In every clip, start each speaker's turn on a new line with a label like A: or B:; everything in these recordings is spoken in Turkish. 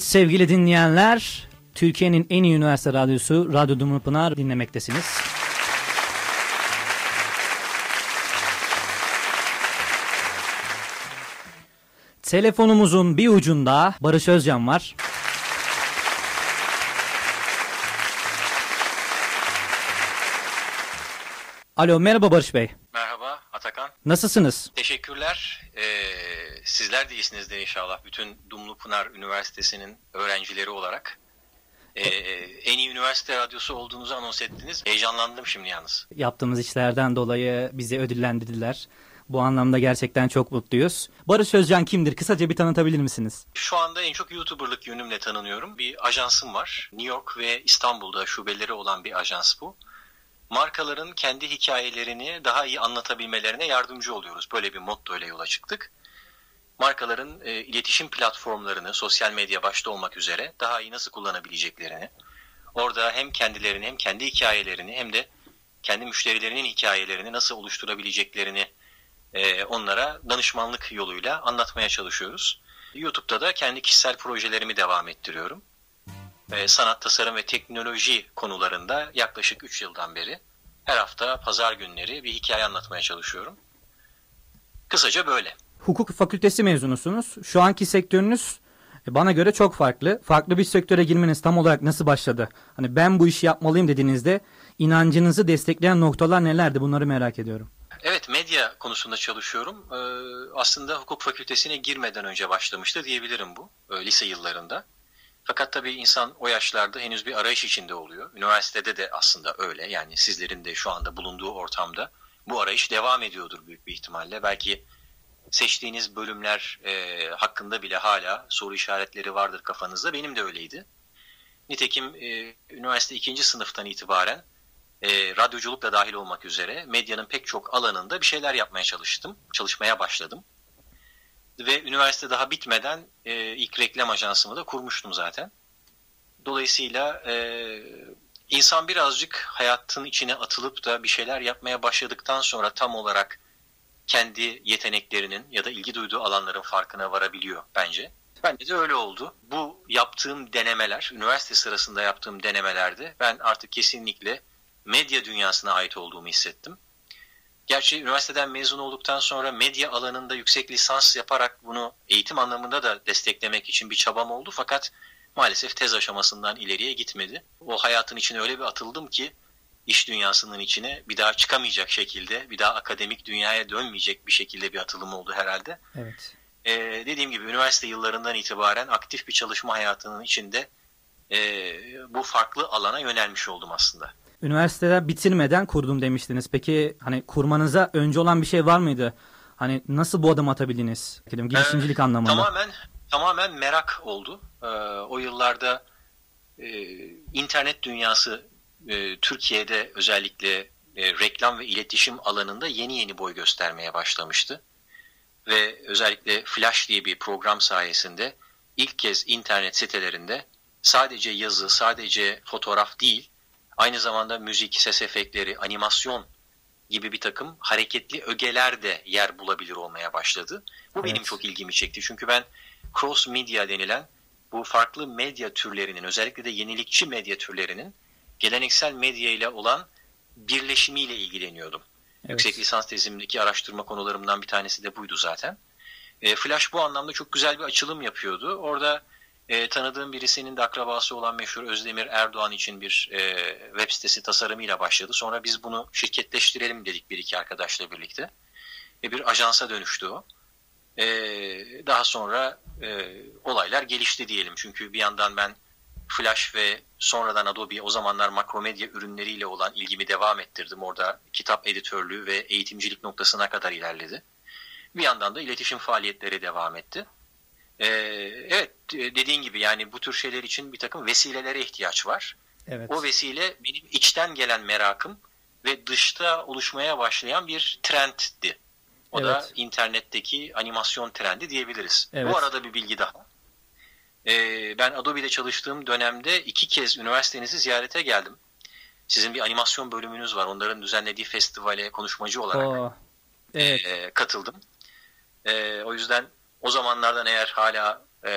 A: Sevgili dinleyenler, Türkiye'nin en iyi üniversite radyosu Radyo Dumlupınar dinlemektesiniz. Telefonumuzun bir ucunda Barış Özcan var. Alo merhaba Barış Bey. Nasılsınız?
B: Teşekkürler. Ee, sizler de iyisinizdir inşallah. Bütün Dumlupınar Üniversitesi'nin öğrencileri olarak. Ee, en iyi üniversite radyosu olduğunuzu anons ettiniz. Heyecanlandım şimdi yalnız.
A: Yaptığımız işlerden dolayı bizi ödüllendirdiler. Bu anlamda gerçekten çok mutluyuz. Barış Özcan kimdir? Kısaca bir tanıtabilir misiniz?
B: Şu anda en çok YouTuber'lık yönümle tanınıyorum. Bir ajansım var. New York ve İstanbul'da şubeleri olan bir ajans bu. Markaların kendi hikayelerini daha iyi anlatabilmelerine yardımcı oluyoruz. Böyle bir motto ile yola çıktık. Markaların e, iletişim platformlarını, sosyal medya başta olmak üzere daha iyi nasıl kullanabileceklerini, orada hem kendilerini hem kendi hikayelerini hem de kendi müşterilerinin hikayelerini nasıl oluşturabileceklerini e, onlara danışmanlık yoluyla anlatmaya çalışıyoruz. YouTube'da da kendi kişisel projelerimi devam ettiriyorum. E, sanat, tasarım ve teknoloji konularında yaklaşık 3 yıldan beri her hafta pazar günleri bir hikaye anlatmaya çalışıyorum. Kısaca böyle.
A: Hukuk fakültesi mezunusunuz. Şu anki sektörünüz e, bana göre çok farklı. Farklı bir sektöre girmeniz tam olarak nasıl başladı? Hani ben bu işi yapmalıyım dediğinizde inancınızı destekleyen noktalar nelerdi? Bunları merak ediyorum.
B: Evet medya konusunda çalışıyorum. Ee, aslında hukuk fakültesine girmeden önce başlamıştı diyebilirim bu e, lise yıllarında. Fakat tabii insan o yaşlarda henüz bir arayış içinde oluyor. Üniversitede de aslında öyle. Yani sizlerin de şu anda bulunduğu ortamda bu arayış devam ediyordur büyük bir ihtimalle. Belki seçtiğiniz bölümler e, hakkında bile hala soru işaretleri vardır kafanızda. Benim de öyleydi. Nitekim e, üniversite ikinci sınıftan itibaren e, radyoculuk da dahil olmak üzere medyanın pek çok alanında bir şeyler yapmaya çalıştım. Çalışmaya başladım. Ve üniversite daha bitmeden e, ilk reklam ajansımı da kurmuştum zaten. Dolayısıyla e, insan birazcık hayatın içine atılıp da bir şeyler yapmaya başladıktan sonra tam olarak kendi yeteneklerinin ya da ilgi duyduğu alanların farkına varabiliyor bence. Bence de öyle oldu. Bu yaptığım denemeler, üniversite sırasında yaptığım denemelerde ben artık kesinlikle medya dünyasına ait olduğumu hissettim. Gerçi üniversiteden mezun olduktan sonra medya alanında yüksek lisans yaparak bunu eğitim anlamında da desteklemek için bir çabam oldu. Fakat maalesef tez aşamasından ileriye gitmedi. O hayatın içine öyle bir atıldım ki iş dünyasının içine bir daha çıkamayacak şekilde, bir daha akademik dünyaya dönmeyecek bir şekilde bir atılım oldu herhalde.
A: Evet.
B: Ee, dediğim gibi üniversite yıllarından itibaren aktif bir çalışma hayatının içinde e, bu farklı alana yönelmiş oldum aslında.
A: Üniversitede bitirmeden kurdum demiştiniz. Peki hani kurmanıza önce olan bir şey var mıydı? Hani nasıl bu adım atabildiniz? Girişimcilik ee, anlamında.
B: Tamamen tamamen merak oldu. Ee, o yıllarda e, internet dünyası e, Türkiye'de özellikle e, reklam ve iletişim alanında yeni yeni boy göstermeye başlamıştı. Ve özellikle Flash diye bir program sayesinde ilk kez internet sitelerinde sadece yazı, sadece fotoğraf değil, aynı zamanda müzik, ses efektleri, animasyon gibi bir takım hareketli ögeler de yer bulabilir olmaya başladı. Bu evet. benim çok ilgimi çekti. Çünkü ben cross media denilen bu farklı medya türlerinin özellikle de yenilikçi medya türlerinin geleneksel medya ile olan birleşimiyle ilgileniyordum. Evet. Yüksek lisans tezimdeki araştırma konularımdan bir tanesi de buydu zaten. E, Flash bu anlamda çok güzel bir açılım yapıyordu. Orada e, tanıdığım birisinin de akrabası olan meşhur Özdemir Erdoğan için bir e, web sitesi tasarımıyla başladı. Sonra biz bunu şirketleştirelim dedik bir iki arkadaşla birlikte. E, bir ajansa dönüştü o. E, daha sonra e, olaylar gelişti diyelim. Çünkü bir yandan ben Flash ve sonradan Adobe o zamanlar makromedya ürünleriyle olan ilgimi devam ettirdim. Orada kitap editörlüğü ve eğitimcilik noktasına kadar ilerledi. Bir yandan da iletişim faaliyetleri devam etti. Ee, evet dediğin gibi yani bu tür şeyler için bir takım vesilelere ihtiyaç var. Evet. O vesile benim içten gelen merakım ve dışta oluşmaya başlayan bir trenddi. O evet. da internetteki animasyon trendi diyebiliriz. Evet. Bu arada bir bilgi daha. Ee, ben Adobe'de çalıştığım dönemde iki kez üniversitenizi ziyarete geldim. Sizin bir animasyon bölümünüz var. Onların düzenlediği festivale konuşmacı olarak
A: Oo. Evet.
B: E, katıldım. E, o yüzden o zamanlardan eğer hala e,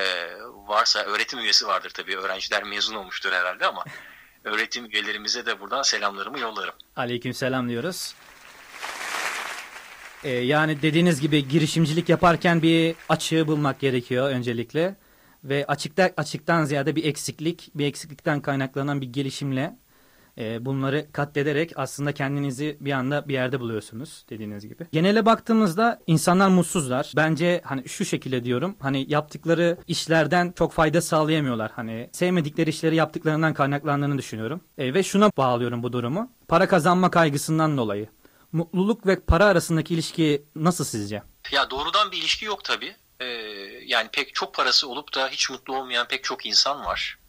B: varsa öğretim üyesi vardır tabii. Öğrenciler mezun olmuştur herhalde ama öğretim üyelerimize de buradan selamlarımı yollarım.
A: Aleyküm selam diyoruz. Ee, yani dediğiniz gibi girişimcilik yaparken bir açığı bulmak gerekiyor öncelikle. Ve açıkta açıktan ziyade bir eksiklik, bir eksiklikten kaynaklanan bir gelişimle e, bunları katlederek aslında kendinizi bir anda bir yerde buluyorsunuz dediğiniz gibi. Genele baktığımızda insanlar mutsuzlar. Bence hani şu şekilde diyorum. Hani yaptıkları işlerden çok fayda sağlayamıyorlar. Hani sevmedikleri işleri yaptıklarından kaynaklandığını düşünüyorum. E, ve şuna bağlıyorum bu durumu. Para kazanma kaygısından dolayı. Mutluluk ve para arasındaki ilişki nasıl sizce?
B: Ya doğrudan bir ilişki yok tabii. Ee, yani pek çok parası olup da hiç mutlu olmayan pek çok insan var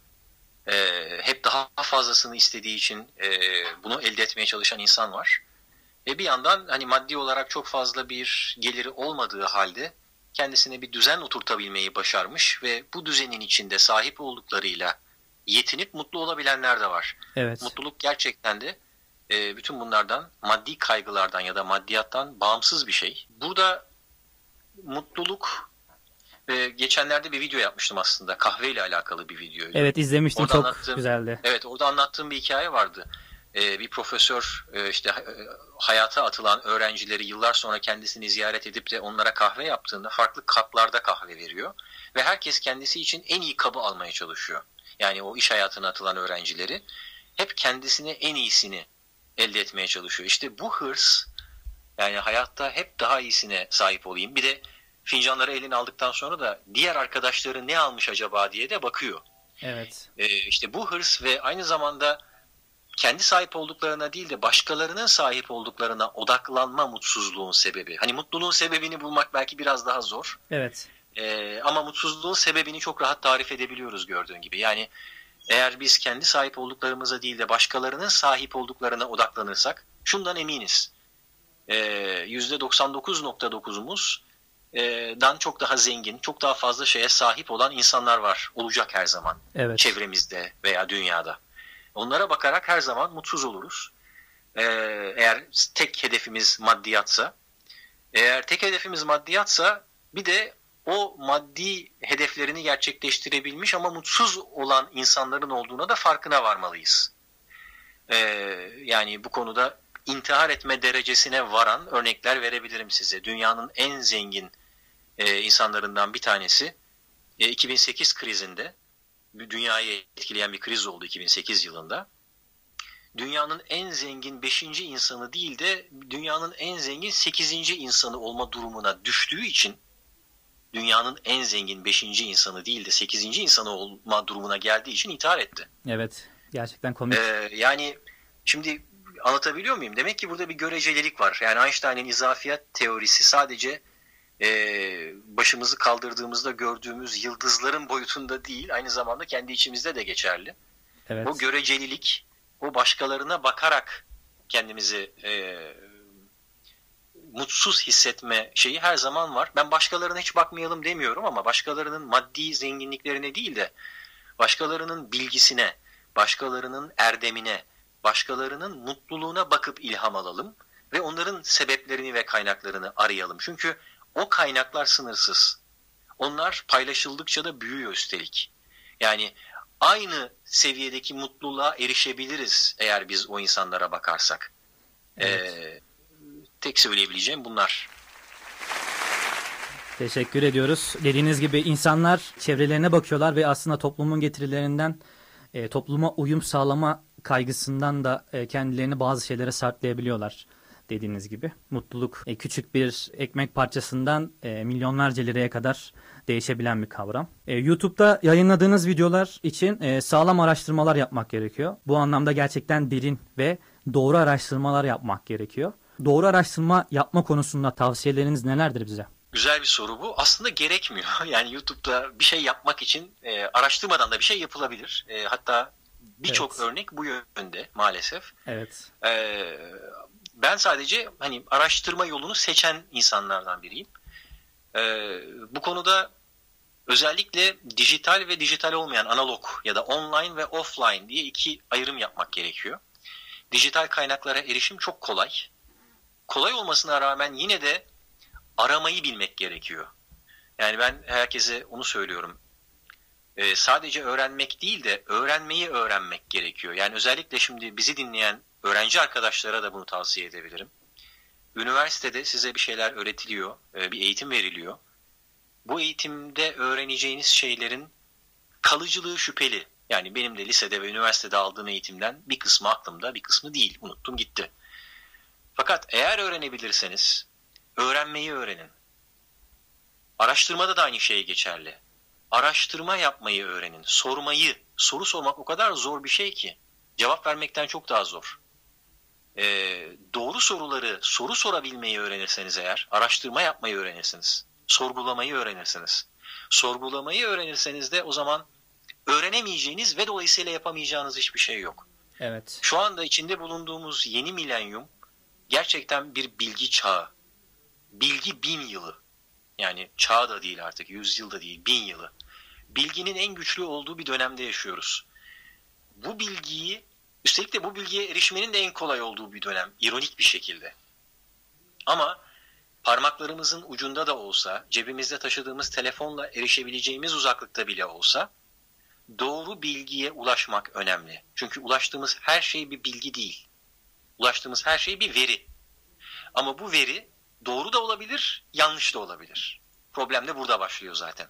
B: e, hep daha fazlasını istediği için e, bunu elde etmeye çalışan insan var. Ve bir yandan hani maddi olarak çok fazla bir geliri olmadığı halde kendisine bir düzen oturtabilmeyi başarmış ve bu düzenin içinde sahip olduklarıyla yetinip mutlu olabilenler de var.
A: Evet.
B: Mutluluk gerçekten de e, bütün bunlardan maddi kaygılardan ya da maddiyattan bağımsız bir şey. Burada mutluluk e, geçenlerde bir video yapmıştım aslında. Kahve ile alakalı bir video.
A: Evet izlemiştim orada çok güzeldi.
B: Evet orada anlattığım bir hikaye vardı. E, bir profesör e, işte e, hayata atılan öğrencileri yıllar sonra kendisini ziyaret edip de onlara kahve yaptığında farklı kaplarda kahve veriyor. Ve herkes kendisi için en iyi kabı almaya çalışıyor. Yani o iş hayatına atılan öğrencileri hep kendisine en iyisini elde etmeye çalışıyor. İşte bu hırs yani hayatta hep daha iyisine sahip olayım. Bir de fincanları eline aldıktan sonra da diğer arkadaşları ne almış acaba diye de bakıyor.
A: Evet.
B: Ee, işte bu hırs ve aynı zamanda kendi sahip olduklarına değil de başkalarının sahip olduklarına odaklanma mutsuzluğun sebebi. Hani mutluluğun sebebini bulmak belki biraz daha zor.
A: Evet.
B: Ee, ama mutsuzluğun sebebini çok rahat tarif edebiliyoruz gördüğün gibi. Yani eğer biz kendi sahip olduklarımıza değil de başkalarının sahip olduklarına odaklanırsak şundan eminiz. Ee, %99.9'umuz dan çok daha zengin, çok daha fazla şeye sahip olan insanlar var. Olacak her zaman.
A: Evet.
B: Çevremizde veya dünyada. Onlara bakarak her zaman mutsuz oluruz. Eğer tek hedefimiz maddiyatsa, eğer tek hedefimiz maddiyatsa bir de o maddi hedeflerini gerçekleştirebilmiş ama mutsuz olan insanların olduğuna da farkına varmalıyız. Yani bu konuda intihar etme derecesine varan örnekler verebilirim size. Dünyanın en zengin e, insanlarından bir tanesi e, 2008 krizinde dünyayı etkileyen bir kriz oldu 2008 yılında. Dünyanın en zengin 5. insanı değil de dünyanın en zengin 8. insanı olma durumuna düştüğü için dünyanın en zengin 5. insanı değil de 8. insanı olma durumuna geldiği için intihar etti.
A: Evet. Gerçekten komik.
B: Ee, yani şimdi anlatabiliyor muyum? Demek ki burada bir görecelilik var. Yani Einstein'in izafiyet teorisi sadece e, başımızı kaldırdığımızda gördüğümüz yıldızların boyutunda değil, aynı zamanda kendi içimizde de geçerli.
A: Evet.
B: O görecelilik, o başkalarına bakarak kendimizi e, mutsuz hissetme şeyi her zaman var. Ben başkalarına hiç bakmayalım demiyorum ama başkalarının maddi zenginliklerine değil de başkalarının bilgisine, başkalarının erdemine, başkalarının mutluluğuna bakıp ilham alalım ve onların sebeplerini ve kaynaklarını arayalım. Çünkü o kaynaklar sınırsız. Onlar paylaşıldıkça da büyüyor üstelik. Yani aynı seviyedeki mutluluğa erişebiliriz eğer biz o insanlara bakarsak. Evet. Ee, tek söyleyebileceğim bunlar.
A: Teşekkür ediyoruz. Dediğiniz gibi insanlar çevrelerine bakıyorlar ve aslında toplumun getirilerinden e, topluma uyum sağlama kaygısından da e, kendilerini bazı şeylere sartlayabiliyorlar dediğiniz gibi. Mutluluk e, küçük bir ekmek parçasından e, milyonlarca liraya kadar değişebilen bir kavram. E, YouTube'da yayınladığınız videolar için e, sağlam araştırmalar yapmak gerekiyor. Bu anlamda gerçekten derin ve doğru araştırmalar yapmak gerekiyor. Doğru araştırma yapma konusunda tavsiyeleriniz nelerdir bize?
B: Güzel bir soru bu. Aslında gerekmiyor. Yani YouTube'da bir şey yapmak için e, araştırmadan da bir şey yapılabilir. E, hatta birçok evet. örnek bu yönde maalesef.
A: Evet.
B: E, ben sadece hani araştırma yolunu seçen insanlardan biriyim. Ee, bu konuda özellikle dijital ve dijital olmayan analog ya da online ve offline diye iki ayrım yapmak gerekiyor. Dijital kaynaklara erişim çok kolay. Kolay olmasına rağmen yine de aramayı bilmek gerekiyor. Yani ben herkese onu söylüyorum. e, sadece öğrenmek değil de öğrenmeyi öğrenmek gerekiyor. Yani özellikle şimdi bizi dinleyen öğrenci arkadaşlara da bunu tavsiye edebilirim. Üniversitede size bir şeyler öğretiliyor, e, bir eğitim veriliyor. Bu eğitimde öğreneceğiniz şeylerin kalıcılığı şüpheli. Yani benim de lisede ve üniversitede aldığım eğitimden bir kısmı aklımda, bir kısmı değil. Unuttum gitti. Fakat eğer öğrenebilirseniz öğrenmeyi öğrenin. Araştırmada da aynı şey geçerli. Araştırma yapmayı öğrenin. Sormayı, soru sormak o kadar zor bir şey ki. Cevap vermekten çok daha zor. Ee, doğru soruları, soru sorabilmeyi öğrenirseniz eğer, araştırma yapmayı öğrenirsiniz. Sorgulamayı öğrenirsiniz. Sorgulamayı öğrenirseniz de o zaman öğrenemeyeceğiniz ve dolayısıyla yapamayacağınız hiçbir şey yok.
A: Evet.
B: Şu anda içinde bulunduğumuz yeni milenyum gerçekten bir bilgi çağı. Bilgi bin yılı. Yani çağ da değil artık, yüz yıl da değil, bin yılı. Bilginin en güçlü olduğu bir dönemde yaşıyoruz. Bu bilgiyi, üstelik de bu bilgiye erişmenin de en kolay olduğu bir dönem, ironik bir şekilde. Ama parmaklarımızın ucunda da olsa, cebimizde taşıdığımız telefonla erişebileceğimiz uzaklıkta bile olsa, doğru bilgiye ulaşmak önemli. Çünkü ulaştığımız her şey bir bilgi değil. Ulaştığımız her şey bir veri. Ama bu veri doğru da olabilir, yanlış da olabilir. Problem de burada başlıyor zaten.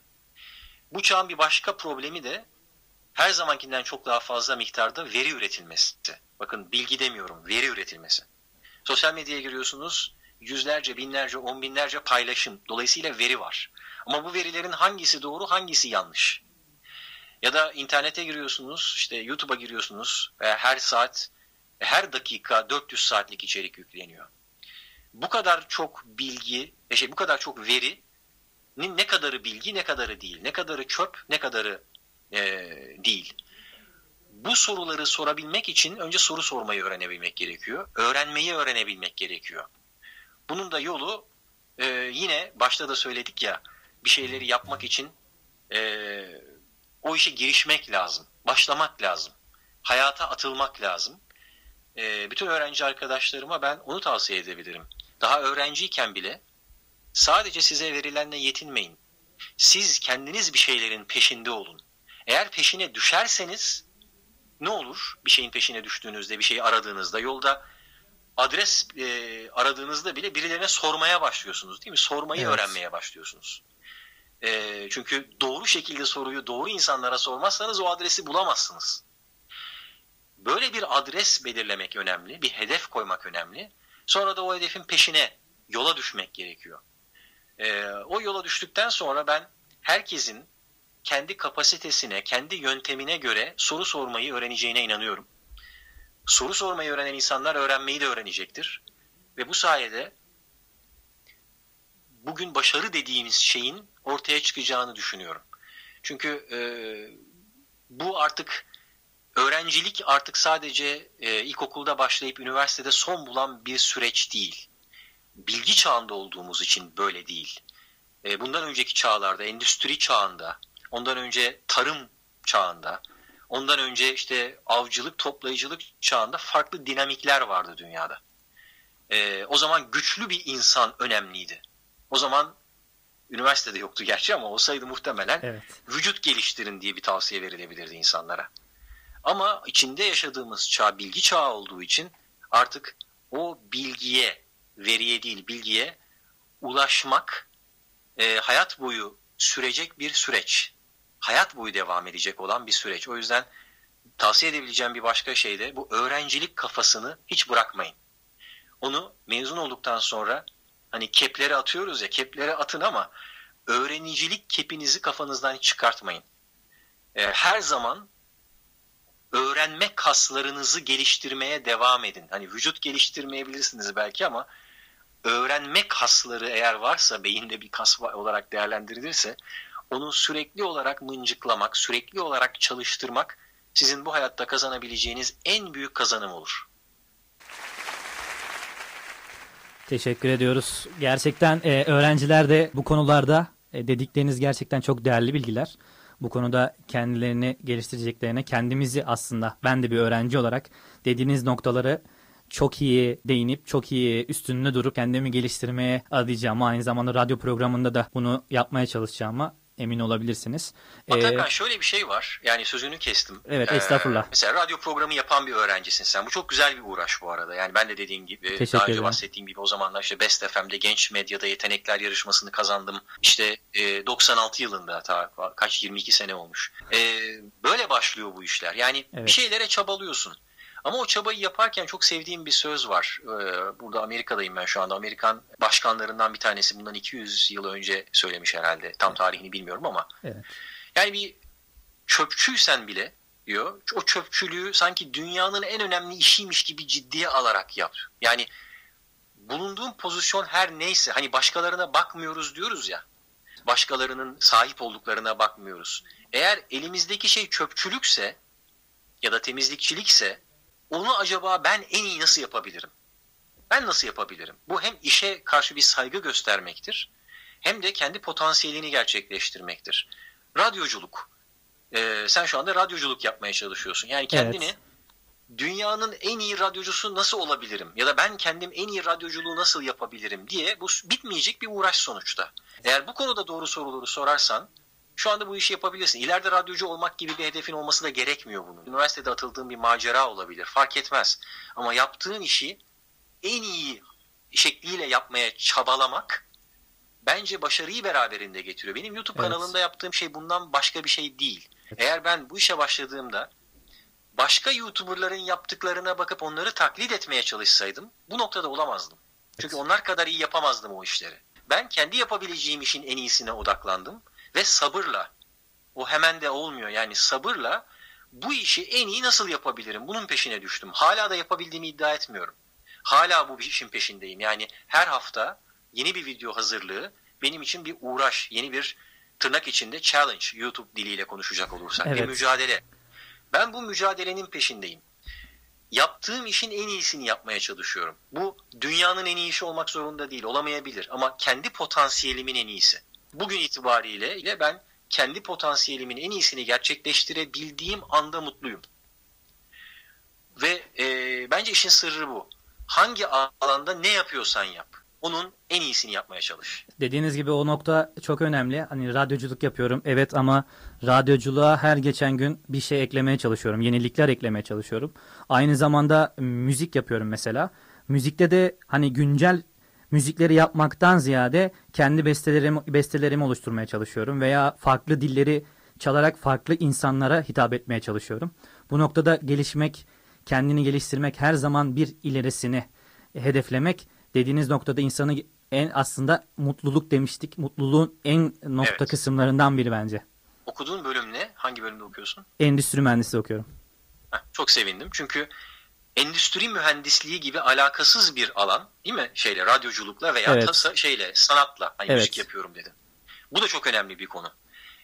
B: Bu çağın bir başka problemi de her zamankinden çok daha fazla miktarda veri üretilmesi. Bakın bilgi demiyorum, veri üretilmesi. Sosyal medyaya giriyorsunuz, yüzlerce, binlerce, on binlerce paylaşım. Dolayısıyla veri var. Ama bu verilerin hangisi doğru, hangisi yanlış? Ya da internete giriyorsunuz, işte YouTube'a giriyorsunuz ve her saat, her dakika 400 saatlik içerik yükleniyor. Bu kadar çok bilgi, e, şey bu kadar çok veri ne kadarı bilgi, ne kadarı değil, ne kadarı çöp, ne kadarı e, değil. Bu soruları sorabilmek için önce soru sormayı öğrenebilmek gerekiyor. Öğrenmeyi öğrenebilmek gerekiyor. Bunun da yolu e, yine başta da söyledik ya bir şeyleri yapmak için e, o işe girişmek lazım. Başlamak lazım. Hayata atılmak lazım. E, bütün öğrenci arkadaşlarıma ben onu tavsiye edebilirim. Daha öğrenciyken bile sadece size verilenle yetinmeyin. Siz kendiniz bir şeylerin peşinde olun. Eğer peşine düşerseniz ne olur? Bir şeyin peşine düştüğünüzde, bir şeyi aradığınızda yolda adres e, aradığınızda bile birilerine sormaya başlıyorsunuz değil mi? Sormayı evet. öğrenmeye başlıyorsunuz. E, çünkü doğru şekilde soruyu doğru insanlara sormazsanız o adresi bulamazsınız. Böyle bir adres belirlemek önemli, bir hedef koymak önemli. Sonra da o hedefin peşine yola düşmek gerekiyor. E, o yola düştükten sonra ben herkesin kendi kapasitesine, kendi yöntemine göre soru sormayı öğreneceğine inanıyorum. Soru sormayı öğrenen insanlar öğrenmeyi de öğrenecektir. Ve bu sayede bugün başarı dediğimiz şeyin ortaya çıkacağını düşünüyorum. Çünkü e, bu artık öğrencilik artık sadece e, ilkokulda başlayıp üniversitede son bulan bir süreç değil. Bilgi çağında olduğumuz için böyle değil. E, bundan önceki çağlarda, endüstri çağında, ondan önce tarım çağında, ondan önce işte avcılık, toplayıcılık çağında farklı dinamikler vardı dünyada. E, o zaman güçlü bir insan önemliydi. O zaman üniversitede yoktu gerçi ama olsaydı muhtemelen evet. vücut geliştirin diye bir tavsiye verilebilirdi insanlara. Ama içinde yaşadığımız çağ bilgi çağı olduğu için artık o bilgiye, veriye değil bilgiye ulaşmak e, hayat boyu sürecek bir süreç. Hayat boyu devam edecek olan bir süreç. O yüzden tavsiye edebileceğim bir başka şey de bu öğrencilik kafasını hiç bırakmayın. Onu mezun olduktan sonra hani kepleri atıyoruz ya kepleri atın ama öğrenicilik kepinizi kafanızdan hiç çıkartmayın. E, her zaman öğrenme kaslarınızı geliştirmeye devam edin. Hani vücut geliştirmeyebilirsiniz belki ama öğrenme kasları eğer varsa beyinde bir kas olarak değerlendirilirse onu sürekli olarak mıncıklamak, sürekli olarak çalıştırmak sizin bu hayatta kazanabileceğiniz en büyük kazanım olur.
A: Teşekkür ediyoruz. Gerçekten e, öğrenciler de bu konularda e, dedikleriniz gerçekten çok değerli bilgiler. Bu konuda kendilerini geliştireceklerine kendimizi aslında ben de bir öğrenci olarak dediğiniz noktaları çok iyi değinip çok iyi üstünde durup kendimi geliştirmeye adayacağım. Aynı zamanda radyo programında da bunu yapmaya çalışacağıma emin olabilirsiniz.
B: Atakan ee, şöyle bir şey var. Yani sözünü kestim.
A: Evet estağfurullah.
B: Ee, mesela radyo programı yapan bir öğrencisin sen. Bu çok güzel bir uğraş bu arada. Yani ben de dediğim gibi Teşekkür daha önce ederim. bahsettiğim gibi o zamanlar işte Best FM'de genç medyada yetenekler yarışmasını kazandım. İşte e, 96 yılında hatta kaç 22 sene olmuş. E, böyle başlıyor bu işler. Yani evet. bir şeylere çabalıyorsun. Ama o çabayı yaparken çok sevdiğim bir söz var. Ee, burada Amerika'dayım ben şu anda. Amerikan başkanlarından bir tanesi bundan 200 yıl önce söylemiş herhalde. Tam tarihini bilmiyorum ama. Evet. Yani bir çöpçüysen bile diyor. O çöpçülüğü sanki dünyanın en önemli işiymiş gibi ciddiye alarak yap. Yani bulunduğun pozisyon her neyse hani başkalarına bakmıyoruz diyoruz ya. Başkalarının sahip olduklarına bakmıyoruz. Eğer elimizdeki şey çöpçülükse ya da temizlikçilikse onu acaba ben en iyi nasıl yapabilirim? Ben nasıl yapabilirim? Bu hem işe karşı bir saygı göstermektir hem de kendi potansiyelini gerçekleştirmektir. Radyoculuk. Ee, sen şu anda radyoculuk yapmaya çalışıyorsun. Yani kendini evet. dünyanın en iyi radyocusu nasıl olabilirim? Ya da ben kendim en iyi radyoculuğu nasıl yapabilirim diye bu bitmeyecek bir uğraş sonuçta. Eğer bu konuda doğru soruları sorarsan şu anda bu işi yapabilirsin. İleride radyocu olmak gibi bir hedefin olması da gerekmiyor bunun. Üniversitede atıldığın bir macera olabilir. Fark etmez. Ama yaptığın işi en iyi şekliyle yapmaya çabalamak bence başarıyı beraberinde getiriyor. Benim YouTube evet. kanalında yaptığım şey bundan başka bir şey değil. Eğer ben bu işe başladığımda başka YouTuber'ların yaptıklarına bakıp onları taklit etmeye çalışsaydım bu noktada olamazdım. Çünkü onlar kadar iyi yapamazdım o işleri. Ben kendi yapabileceğim işin en iyisine odaklandım ve sabırla o hemen de olmuyor yani sabırla bu işi en iyi nasıl yapabilirim bunun peşine düştüm. Hala da yapabildiğimi iddia etmiyorum. Hala bu işin peşindeyim. Yani her hafta yeni bir video hazırlığı benim için bir uğraş, yeni bir tırnak içinde challenge YouTube diliyle konuşacak olursak evet. bir mücadele. Ben bu mücadelenin peşindeyim. Yaptığım işin en iyisini yapmaya çalışıyorum. Bu dünyanın en iyi işi olmak zorunda değil, olamayabilir ama kendi potansiyelimin en iyisi bugün itibariyle ben kendi potansiyelimin en iyisini gerçekleştirebildiğim anda mutluyum. Ve e, bence işin sırrı bu. Hangi alanda ne yapıyorsan yap. Onun en iyisini yapmaya çalış.
A: Dediğiniz gibi o nokta çok önemli. Hani radyoculuk yapıyorum evet ama radyoculuğa her geçen gün bir şey eklemeye çalışıyorum. Yenilikler eklemeye çalışıyorum. Aynı zamanda müzik yapıyorum mesela. Müzikte de hani güncel müzikleri yapmaktan ziyade kendi bestelerimi, bestelerimi oluşturmaya çalışıyorum veya farklı dilleri çalarak farklı insanlara hitap etmeye çalışıyorum. Bu noktada gelişmek, kendini geliştirmek her zaman bir ilerisini hedeflemek dediğiniz noktada insanı en aslında mutluluk demiştik. Mutluluğun en nokta evet. kısımlarından biri bence.
B: Okuduğun bölüm ne? Hangi bölümde okuyorsun?
A: Endüstri mühendisliği okuyorum.
B: Heh, çok sevindim. Çünkü endüstri mühendisliği gibi alakasız bir alan değil mi? Şeyle radyoculukla veya evet. tasa, şeyle sanatla hani evet. müzik yapıyorum dedim. Bu da çok önemli bir konu.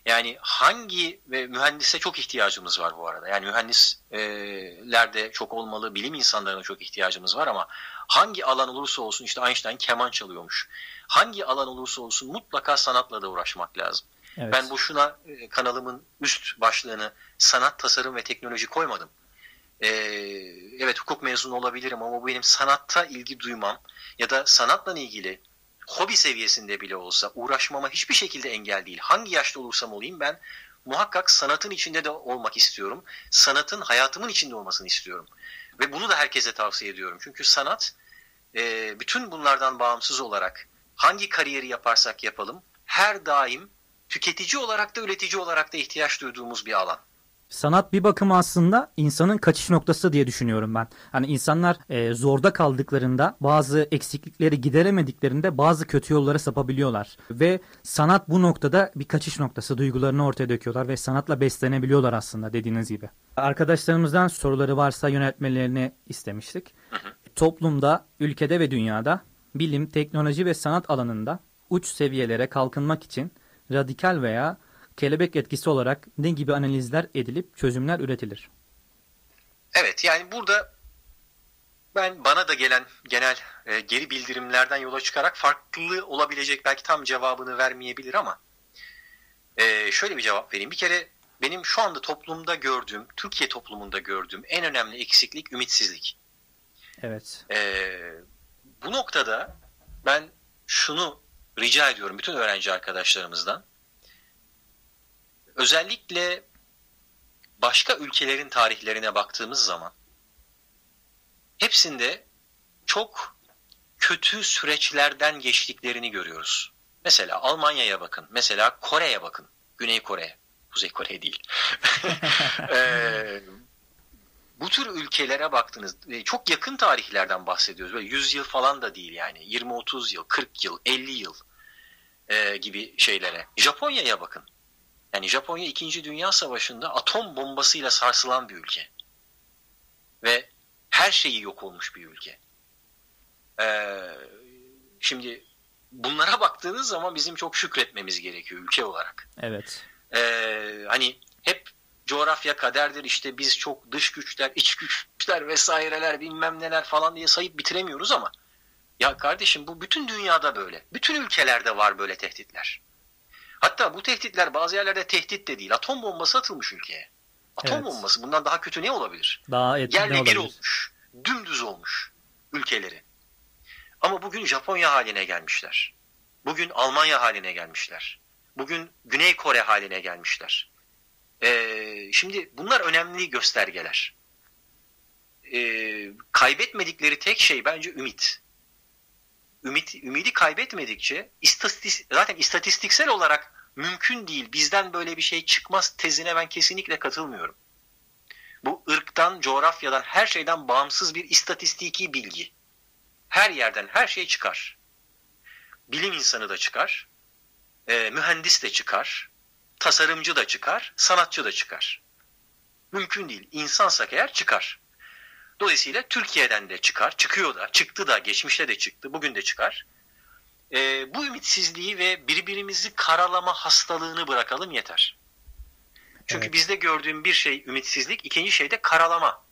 B: Yani hangi ve mühendise çok ihtiyacımız var bu arada. Yani mühendislerde çok olmalı, bilim insanlarına çok ihtiyacımız var ama hangi alan olursa olsun işte Einstein keman çalıyormuş. Hangi alan olursa olsun mutlaka sanatla da uğraşmak lazım. Evet. Ben boşuna e, kanalımın üst başlığını sanat, tasarım ve teknoloji koymadım e, evet hukuk mezunu olabilirim ama bu benim sanatta ilgi duymam ya da sanatla ilgili hobi seviyesinde bile olsa uğraşmama hiçbir şekilde engel değil. Hangi yaşta olursam olayım ben muhakkak sanatın içinde de olmak istiyorum. Sanatın hayatımın içinde olmasını istiyorum. Ve bunu da herkese tavsiye ediyorum. Çünkü sanat e, bütün bunlardan bağımsız olarak hangi kariyeri yaparsak yapalım her daim tüketici olarak da üretici olarak da ihtiyaç duyduğumuz bir alan.
A: Sanat bir bakıma aslında insanın kaçış noktası diye düşünüyorum ben. Hani insanlar e, zorda kaldıklarında bazı eksiklikleri gideremediklerinde bazı kötü yollara sapabiliyorlar. Ve sanat bu noktada bir kaçış noktası. Duygularını ortaya döküyorlar ve sanatla beslenebiliyorlar aslında dediğiniz gibi. Arkadaşlarımızdan soruları varsa yöneltmelerini istemiştik. Toplumda, ülkede ve dünyada bilim, teknoloji ve sanat alanında uç seviyelere kalkınmak için radikal veya kelebek etkisi olarak ne gibi analizler edilip çözümler üretilir?
B: Evet yani burada ben bana da gelen genel e, geri bildirimlerden yola çıkarak farklı olabilecek belki tam cevabını vermeyebilir ama e, şöyle bir cevap vereyim. Bir kere benim şu anda toplumda gördüğüm, Türkiye toplumunda gördüğüm en önemli eksiklik ümitsizlik.
A: Evet.
B: E, bu noktada ben şunu rica ediyorum bütün öğrenci arkadaşlarımızdan özellikle başka ülkelerin tarihlerine baktığımız zaman hepsinde çok kötü süreçlerden geçtiklerini görüyoruz. Mesela Almanya'ya bakın, mesela Kore'ye bakın, Güney Kore, Kuzey Kore değil. ee, bu tür ülkelere baktınız, e, çok yakın tarihlerden bahsediyoruz. Böyle 100 yıl falan da değil yani. 20-30 yıl, 40 yıl, 50 yıl e, gibi şeylere. Japonya'ya bakın. Yani Japonya 2. Dünya Savaşı'nda atom bombasıyla sarsılan bir ülke. Ve her şeyi yok olmuş bir ülke. Ee, şimdi bunlara baktığınız zaman bizim çok şükretmemiz gerekiyor ülke olarak.
A: Evet.
B: Ee, hani hep coğrafya kaderdir işte biz çok dış güçler, iç güçler vesaireler bilmem neler falan diye sayıp bitiremiyoruz ama ya kardeşim bu bütün dünyada böyle. Bütün ülkelerde var böyle tehditler. Hatta bu tehditler bazı yerlerde tehdit de değil. Atom bombası atılmış ülkeye. Atom evet. bombası bundan daha kötü ne olabilir?
A: Daha
B: etkili Yerle bir olmuş. Dümdüz olmuş ülkeleri. Ama bugün Japonya haline gelmişler. Bugün Almanya haline gelmişler. Bugün Güney Kore haline gelmişler. Ee, şimdi bunlar önemli göstergeler. Ee, kaybetmedikleri tek şey bence ümit. Ümit, ümidi kaybetmedikçe istatistik, zaten istatistiksel olarak mümkün değil. Bizden böyle bir şey çıkmaz tezine ben kesinlikle katılmıyorum. Bu ırktan, coğrafyadan, her şeyden bağımsız bir istatistiki bilgi. Her yerden her şey çıkar. Bilim insanı da çıkar, e, mühendis de çıkar, tasarımcı da çıkar, sanatçı da çıkar. Mümkün değil. İnsansak eğer çıkar. Dolayısıyla Türkiye'den de çıkar, çıkıyor da, çıktı da, geçmişte de çıktı, bugün de çıkar. E, bu ümitsizliği ve birbirimizi karalama hastalığını bırakalım yeter. Çünkü evet. bizde gördüğüm bir şey ümitsizlik, ikinci şey de karalama.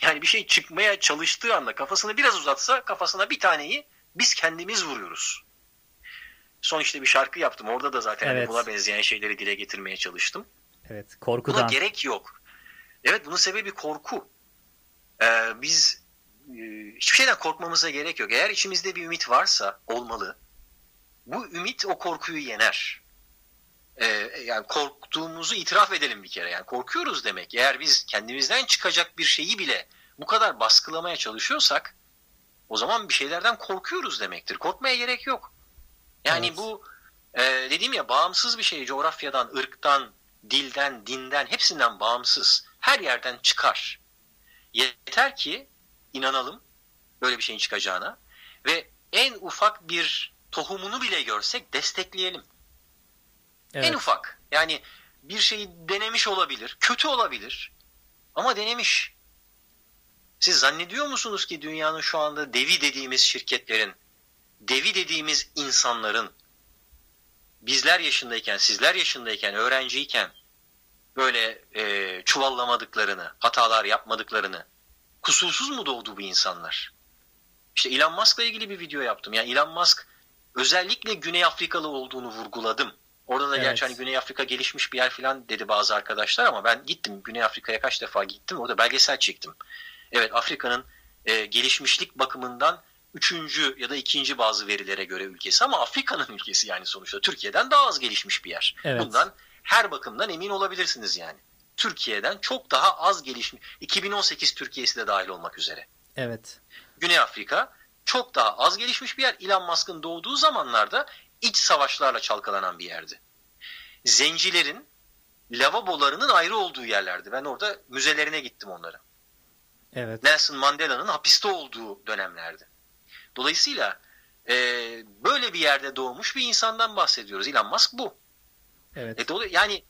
B: Yani bir şey çıkmaya çalıştığı anda kafasını biraz uzatsa kafasına bir taneyi biz kendimiz vuruyoruz. Son işte bir şarkı yaptım. Orada da zaten hani evet. buna benzeyen şeyleri dile getirmeye çalıştım.
A: Evet, korkudan.
B: Buna gerek yok. Evet, bunun sebebi korku. Ee, biz hiçbir şeyden korkmamıza gerek yok. Eğer içimizde bir ümit varsa olmalı. Bu ümit o korkuyu yener. Ee, yani korktuğumuzu itiraf edelim bir kere. Yani korkuyoruz demek. Eğer biz kendimizden çıkacak bir şeyi bile bu kadar baskılamaya çalışıyorsak o zaman bir şeylerden korkuyoruz demektir. Korkmaya gerek yok. Yani evet. bu e, dediğim ya bağımsız bir şey coğrafyadan, ırktan, dilden, dinden hepsinden bağımsız. Her yerden çıkar. Yeter ki inanalım böyle bir şeyin çıkacağına ve en ufak bir tohumunu bile görsek destekleyelim. Evet. En ufak. Yani bir şeyi denemiş olabilir, kötü olabilir ama denemiş. Siz zannediyor musunuz ki dünyanın şu anda devi dediğimiz şirketlerin, devi dediğimiz insanların bizler yaşındayken, sizler yaşındayken, öğrenciyken böyle e, çuvallamadıklarını, hatalar yapmadıklarını, kusursuz mu doğdu bu insanlar? İşte Elon Musk'la ilgili bir video yaptım. Yani Elon Musk özellikle Güney Afrikalı olduğunu vurguladım. Orada da evet. gerçi hani Güney Afrika gelişmiş bir yer falan dedi bazı arkadaşlar ama ben gittim Güney Afrika'ya kaç defa gittim. Orada belgesel çektim. Evet Afrika'nın e, gelişmişlik bakımından üçüncü ya da ikinci bazı verilere göre ülkesi ama Afrika'nın ülkesi yani sonuçta Türkiye'den daha az gelişmiş bir yer. Evet. Bundan her bakımdan emin olabilirsiniz yani. Türkiye'den çok daha az gelişmiş. 2018 Türkiye'si de dahil olmak üzere.
A: Evet.
B: Güney Afrika çok daha az gelişmiş bir yer. Elon Musk'ın doğduğu zamanlarda iç savaşlarla çalkalanan bir yerdi. Zencilerin lavabolarının ayrı olduğu yerlerdi. Ben orada müzelerine gittim onlara.
A: Evet.
B: Nelson Mandela'nın hapiste olduğu dönemlerdi. Dolayısıyla e, böyle bir yerde doğmuş bir insandan bahsediyoruz. Elon Musk bu.
A: Evet.
B: E, dolu, yani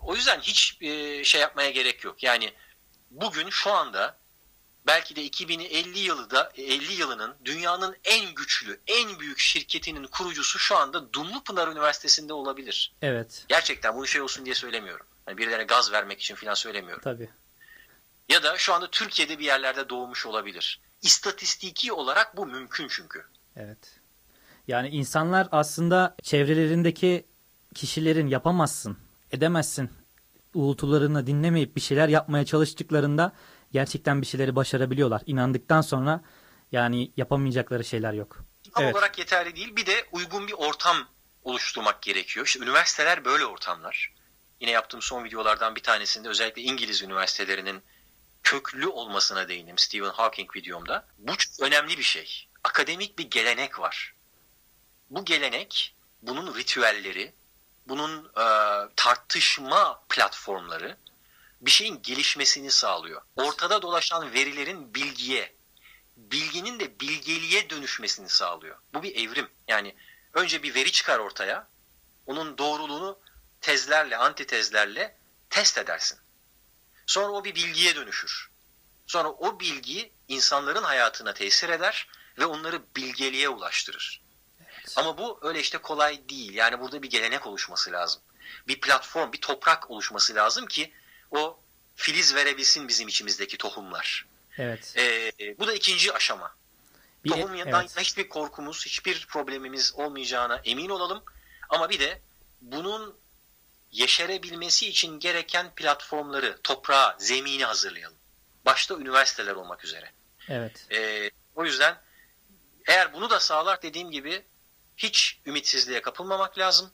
B: o yüzden hiç e, şey yapmaya gerek yok. Yani bugün şu anda belki de 2050 yılı da 50 yılının dünyanın en güçlü, en büyük şirketinin kurucusu şu anda Dumlupınar Üniversitesi'nde olabilir.
A: Evet.
B: Gerçekten bunu şey olsun diye söylemiyorum. Yani birilerine gaz vermek için falan söylemiyorum.
A: Tabii.
B: Ya da şu anda Türkiye'de bir yerlerde doğmuş olabilir. İstatistiki olarak bu mümkün çünkü.
A: Evet. Yani insanlar aslında çevrelerindeki kişilerin yapamazsın, edemezsin uğultularını dinlemeyip bir şeyler yapmaya çalıştıklarında gerçekten bir şeyleri başarabiliyorlar. İnandıktan sonra yani yapamayacakları şeyler yok.
B: Tam evet. olarak yeterli değil. Bir de uygun bir ortam oluşturmak gerekiyor. İşte üniversiteler böyle ortamlar. yine yaptığım son videolardan bir tanesinde özellikle İngiliz üniversitelerinin köklü olmasına değindim Stephen Hawking videomda. Bu çok önemli bir şey. Akademik bir gelenek var. Bu gelenek, bunun ritüelleri, bunun e, tartışma platformları bir şeyin gelişmesini sağlıyor. Ortada dolaşan verilerin bilgiye, bilginin de bilgeliğe dönüşmesini sağlıyor. Bu bir evrim. Yani önce bir veri çıkar ortaya, onun doğruluğunu tezlerle, antitezlerle test edersin. Sonra o bir bilgiye dönüşür. Sonra o bilgi insanların hayatına tesir eder ve onları bilgeliğe ulaştırır. Ama bu öyle işte kolay değil. Yani burada bir gelenek oluşması lazım. Bir platform, bir toprak oluşması lazım ki o filiz verebilsin bizim içimizdeki tohumlar.
A: Evet.
B: Ee, bu da ikinci aşama. Bir, Tohum yanından evet. hiçbir korkumuz, hiçbir problemimiz olmayacağına emin olalım. Ama bir de bunun yeşerebilmesi için gereken platformları, toprağı, zemini hazırlayalım. Başta üniversiteler olmak üzere.
A: Evet.
B: Ee, o yüzden eğer bunu da sağlar dediğim gibi hiç ümitsizliğe kapılmamak lazım.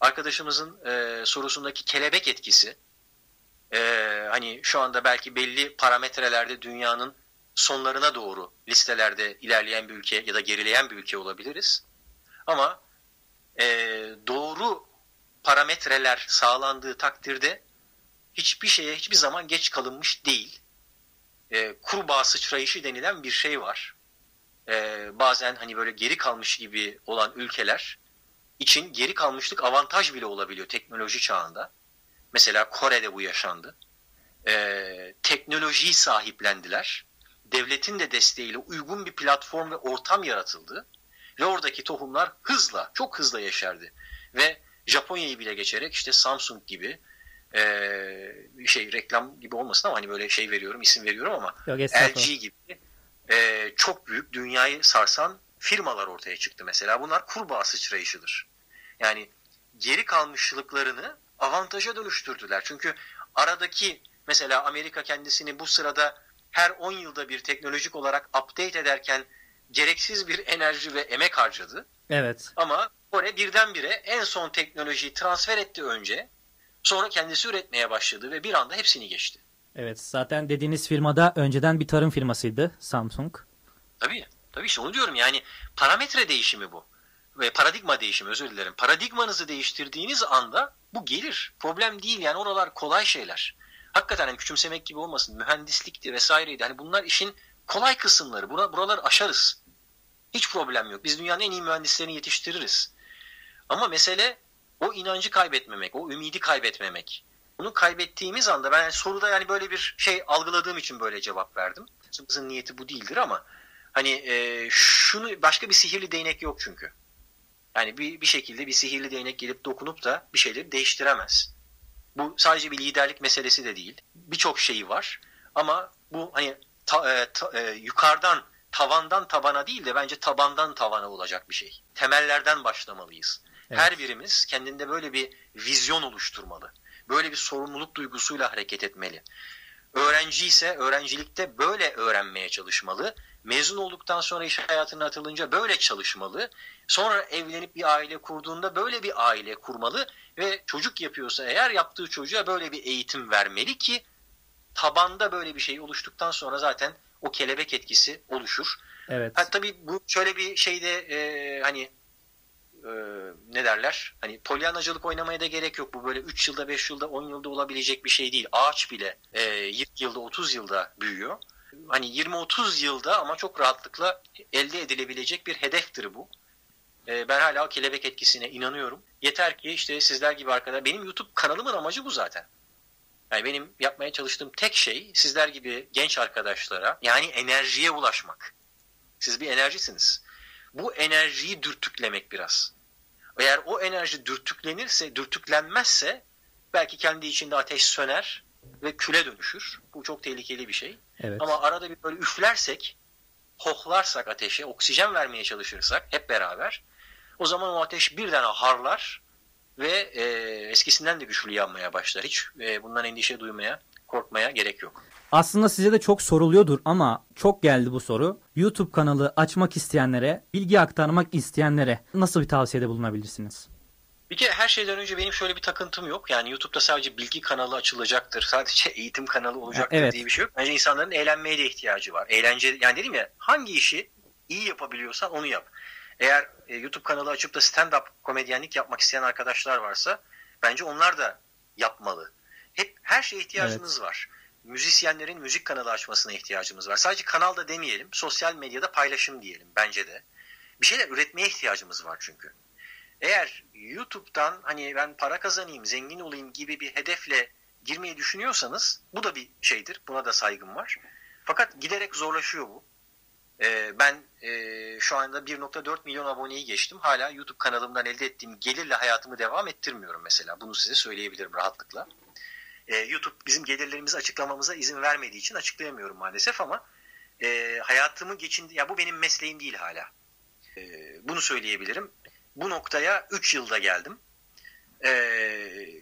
B: Arkadaşımızın e, sorusundaki kelebek etkisi e, hani şu anda belki belli parametrelerde dünyanın sonlarına doğru listelerde ilerleyen bir ülke ya da gerileyen bir ülke olabiliriz. Ama e, doğru parametreler sağlandığı takdirde hiçbir şeye hiçbir zaman geç kalınmış değil. E, kurbağa sıçrayışı denilen bir şey var. E, bazen hani böyle geri kalmış gibi olan ülkeler için geri kalmışlık avantaj bile olabiliyor teknoloji çağında. Mesela Kore'de bu yaşandı. E, teknolojiyi sahiplendiler. Devletin de desteğiyle uygun bir platform ve ortam yaratıldı. Ve oradaki tohumlar hızla, çok hızla yeşerdi. Ve Japonya'yı bile geçerek işte Samsung gibi e, şey reklam gibi olmasın ama hani böyle şey veriyorum, isim veriyorum ama Yok, LG gibi e, çok büyük dünyayı sarsan firmalar ortaya çıktı mesela. Bunlar kurbağa sıçrayışıdır. Yani geri kalmışlıklarını avantaja dönüştürdüler. Çünkü aradaki mesela Amerika kendisini bu sırada her 10 yılda bir teknolojik olarak update ederken gereksiz bir enerji ve emek harcadı.
A: Evet.
B: Ama Kore birdenbire en son teknolojiyi transfer etti önce. Sonra kendisi üretmeye başladı ve bir anda hepsini geçti.
A: Evet zaten dediğiniz firmada önceden bir tarım firmasıydı Samsung.
B: Tabii. Tabii işte onu diyorum yani parametre değişimi bu. Ve paradigma değişimi özür dilerim. Paradigmanızı değiştirdiğiniz anda bu gelir. Problem değil yani oralar kolay şeyler. Hakikaten hani küçümsemek gibi olmasın. Mühendislikti vesaireydi. Hani bunlar işin kolay kısımları. Bura, buraları aşarız. Hiç problem yok. Biz dünyanın en iyi mühendislerini yetiştiririz. Ama mesele o inancı kaybetmemek, o ümidi kaybetmemek. Bunu kaybettiğimiz anda ben soruda yani böyle bir şey algıladığım için böyle cevap verdim. Bizim niyeti bu değildir ama hani e, şunu başka bir sihirli değnek yok çünkü. Yani bir, bir şekilde bir sihirli değnek gelip dokunup da bir şeyleri değiştiremez. Bu sadece bir liderlik meselesi de değil. Birçok şeyi var. Ama bu hani ta, e, ta, e, yukarıdan tavandan tabana değil de bence tabandan tavana olacak bir şey. Temellerden başlamalıyız. Evet. Her birimiz kendinde böyle bir vizyon oluşturmalı. Böyle bir sorumluluk duygusuyla hareket etmeli. Öğrenci ise öğrencilikte böyle öğrenmeye çalışmalı. Mezun olduktan sonra iş hayatına atılınca böyle çalışmalı. Sonra evlenip bir aile kurduğunda böyle bir aile kurmalı ve çocuk yapıyorsa eğer yaptığı çocuğa böyle bir eğitim vermeli ki tabanda böyle bir şey oluştuktan sonra zaten o kelebek etkisi oluşur.
A: Evet.
B: Ha, tabii bu şöyle bir şeyde e, hani e, ne derler? Hani polyanacılık oynamaya da gerek yok. Bu böyle 3 yılda, 5 yılda, 10 yılda olabilecek bir şey değil. Ağaç bile e, 20 yılda, 30 yılda büyüyor. Hani 20-30 yılda ama çok rahatlıkla elde edilebilecek bir hedeftir bu. E, ben hala kelebek etkisine inanıyorum. Yeter ki işte sizler gibi arkadaşlar, benim YouTube kanalımın amacı bu zaten. Yani benim yapmaya çalıştığım tek şey sizler gibi genç arkadaşlara yani enerjiye ulaşmak. Siz bir enerjisiniz bu enerjiyi dürtüklemek biraz. Eğer o enerji dürtüklenirse, dürtüklenmezse belki kendi içinde ateş söner ve küle dönüşür. Bu çok tehlikeli bir şey.
A: Evet.
B: Ama arada bir böyle üflersek, hohlarsak ateşe, oksijen vermeye çalışırsak hep beraber o zaman o ateş birden harlar ve e, eskisinden de güçlü yanmaya başlar. Hiç e, bundan endişe duymaya, korkmaya gerek yok.
A: Aslında size de çok soruluyordur ama çok geldi bu soru. YouTube kanalı açmak isteyenlere, bilgi aktarmak isteyenlere nasıl bir tavsiyede bulunabilirsiniz?
B: Bir kere her şeyden önce benim şöyle bir takıntım yok. Yani YouTube'da sadece bilgi kanalı açılacaktır. Sadece eğitim kanalı olacaktır
A: evet.
B: diye bir şey yok. Bence insanların eğlenmeye de ihtiyacı var. Eğlence yani dedim ya hangi işi iyi yapabiliyorsan onu yap. Eğer e, YouTube kanalı açıp da stand-up komedyenlik yapmak isteyen arkadaşlar varsa bence onlar da yapmalı. Hep her şeye ihtiyacımız evet. var. Müzisyenlerin müzik kanalı açmasına ihtiyacımız var. Sadece kanalda demeyelim, sosyal medyada paylaşım diyelim bence de. Bir şeyler üretmeye ihtiyacımız var çünkü. Eğer YouTube'dan hani ben para kazanayım, zengin olayım gibi bir hedefle girmeyi düşünüyorsanız bu da bir şeydir. Buna da saygım var. Fakat giderek zorlaşıyor bu. Ee, ben e, şu anda 1.4 milyon aboneyi geçtim. Hala YouTube kanalımdan elde ettiğim gelirle hayatımı devam ettirmiyorum mesela. Bunu size söyleyebilirim rahatlıkla. Ee, YouTube bizim gelirlerimizi açıklamamıza izin vermediği için açıklayamıyorum maalesef ama e, hayatımı geçindi. Ya bu benim mesleğim değil hala. E, bunu söyleyebilirim. Bu noktaya 3 yılda geldim.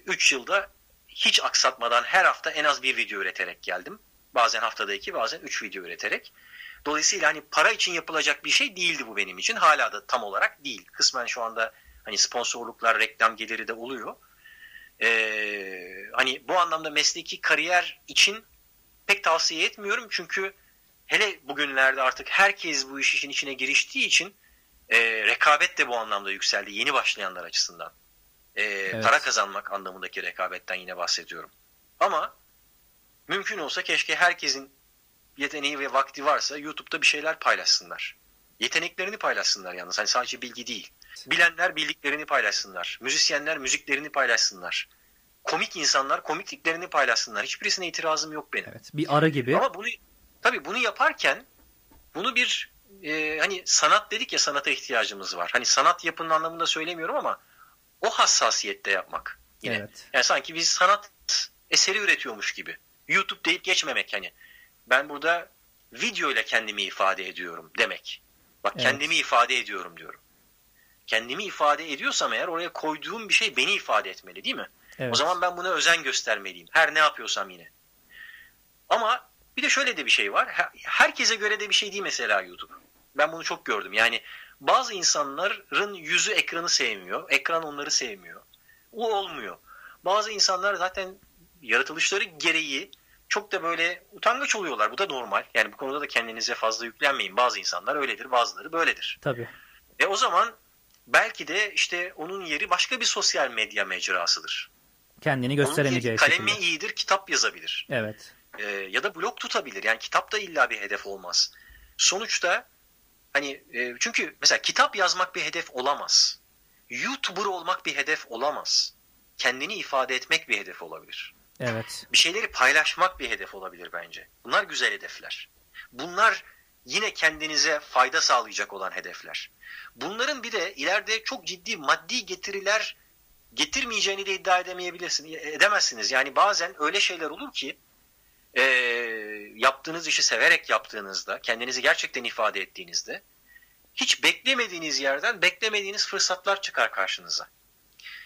B: 3 e, yılda hiç aksatmadan her hafta en az bir video üreterek geldim. Bazen haftada iki, bazen üç video üreterek. Dolayısıyla hani para için yapılacak bir şey değildi bu benim için. Hala da tam olarak değil. Kısmen şu anda hani sponsorluklar, reklam geliri de oluyor. Ee, hani bu anlamda mesleki kariyer için pek tavsiye etmiyorum. Çünkü hele bugünlerde artık herkes bu iş işin içine giriştiği için e, rekabet de bu anlamda yükseldi. Yeni başlayanlar açısından. E, evet. Para kazanmak anlamındaki rekabetten yine bahsediyorum. Ama mümkün olsa keşke herkesin yeteneği ve vakti varsa YouTube'da bir şeyler paylaşsınlar. Yeteneklerini paylaşsınlar yalnız. Hani sadece bilgi değil. Bilenler bildiklerini paylaşsınlar. Müzisyenler müziklerini paylaşsınlar. Komik insanlar komikliklerini paylaşsınlar. Hiçbirisine itirazım yok benim.
A: Evet, bir ara gibi.
B: Ama bunu tabii bunu yaparken bunu bir e, hani sanat dedik ya sanata ihtiyacımız var. Hani sanat yapının anlamında söylemiyorum ama o hassasiyette yapmak. Yine. Evet. Yani sanki biz sanat eseri üretiyormuş gibi. YouTube deyip geçmemek hani. Ben burada video ile kendimi ifade ediyorum demek. Bak evet. kendimi ifade ediyorum diyorum. Kendimi ifade ediyorsam eğer oraya koyduğum bir şey beni ifade etmeli değil mi? Evet. O zaman ben buna özen göstermeliyim. Her ne yapıyorsam yine. Ama bir de şöyle de bir şey var. Herkese göre de bir şey değil mesela YouTube. Ben bunu çok gördüm. Yani bazı insanların yüzü ekranı sevmiyor. Ekran onları sevmiyor. O olmuyor. Bazı insanlar zaten yaratılışları gereği çok da böyle utangaç oluyorlar. Bu da normal. Yani bu konuda da kendinize fazla yüklenmeyin. Bazı insanlar öyledir, bazıları böyledir.
A: Tabii.
B: E o zaman belki de işte onun yeri başka bir sosyal medya mecrasıdır.
A: Kendini gösteremeyeceği
B: Kalemi şekilde. iyidir, kitap yazabilir.
A: Evet.
B: E, ya da blog tutabilir. Yani kitap da illa bir hedef olmaz. Sonuçta hani e, çünkü mesela kitap yazmak bir hedef olamaz. YouTuber olmak bir hedef olamaz. Kendini ifade etmek bir hedef olabilir.
A: Evet.
B: Bir şeyleri paylaşmak bir hedef olabilir bence. Bunlar güzel hedefler. Bunlar yine kendinize fayda sağlayacak olan hedefler. Bunların bir de ileride çok ciddi maddi getiriler getirmeyeceğini de iddia edemeyebilirsiniz, edemezsiniz. Yani bazen öyle şeyler olur ki e, yaptığınız işi severek yaptığınızda, kendinizi gerçekten ifade ettiğinizde hiç beklemediğiniz yerden beklemediğiniz fırsatlar çıkar karşınıza.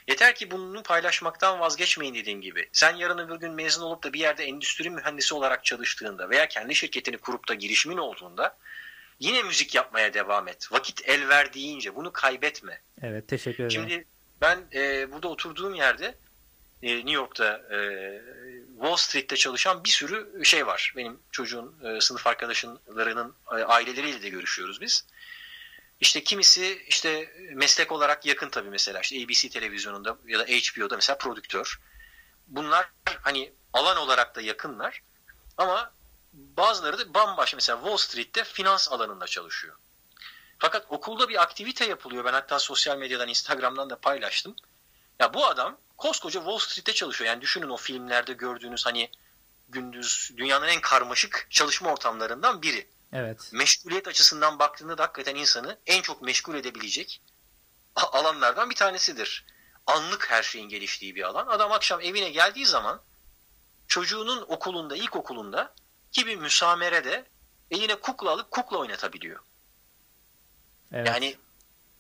B: Yeter ki bunu paylaşmaktan vazgeçmeyin dediğim gibi. Sen yarın öbür gün mezun olup da bir yerde endüstri mühendisi olarak çalıştığında veya kendi şirketini kurup da girişimin olduğunda yine müzik yapmaya devam et. Vakit el verdiğince bunu kaybetme.
A: Evet teşekkür ederim.
B: Şimdi ben e, burada oturduğum yerde e, New York'ta e, Wall Street'te çalışan bir sürü şey var. Benim çocuğun e, sınıf arkadaşlarının e, aileleriyle de görüşüyoruz biz. İşte kimisi işte meslek olarak yakın tabii mesela işte ABC televizyonunda ya da HBO'da mesela prodüktör. Bunlar hani alan olarak da yakınlar ama bazıları da bambaşka mesela Wall Street'te finans alanında çalışıyor. Fakat okulda bir aktivite yapılıyor. Ben hatta sosyal medyadan, Instagram'dan da paylaştım. Ya bu adam koskoca Wall Street'te çalışıyor. Yani düşünün o filmlerde gördüğünüz hani gündüz dünyanın en karmaşık çalışma ortamlarından biri.
A: Evet.
B: Meşguliyet açısından baktığında da hakikaten insanı en çok meşgul edebilecek alanlardan bir tanesidir. Anlık her şeyin geliştiği bir alan. Adam akşam evine geldiği zaman çocuğunun okulunda, ilkokulunda gibi müsamerede eline kukla alıp kukla oynatabiliyor. Evet. Yani